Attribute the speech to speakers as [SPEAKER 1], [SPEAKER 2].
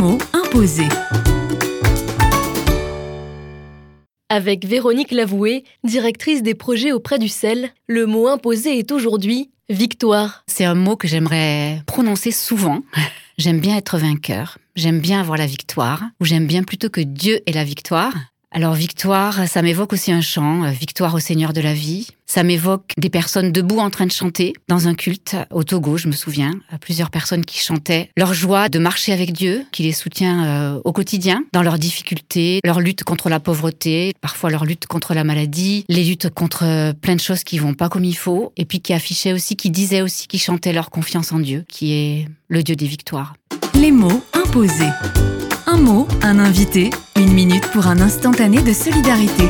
[SPEAKER 1] mots imposés.
[SPEAKER 2] Avec Véronique Lavoué, directrice des projets auprès du sel, le mot imposé est aujourd'hui victoire.
[SPEAKER 3] C'est un mot que j'aimerais prononcer souvent. J'aime bien être vainqueur. J'aime bien avoir la victoire. Ou j'aime bien plutôt que Dieu ait la victoire. Alors victoire, ça m'évoque aussi un chant, euh, victoire au Seigneur de la vie. Ça m'évoque des personnes debout en train de chanter dans un culte au Togo, je me souviens, plusieurs personnes qui chantaient leur joie de marcher avec Dieu, qui les soutient euh, au quotidien dans leurs difficultés, leur lutte contre la pauvreté, parfois leur lutte contre la maladie, les luttes contre euh, plein de choses qui vont pas comme il faut, et puis qui affichaient aussi, qui disaient aussi, qui chantaient leur confiance en Dieu, qui est le Dieu des victoires.
[SPEAKER 1] Les mots imposés. Un mot, un invité, une minute pour un instantané de solidarité.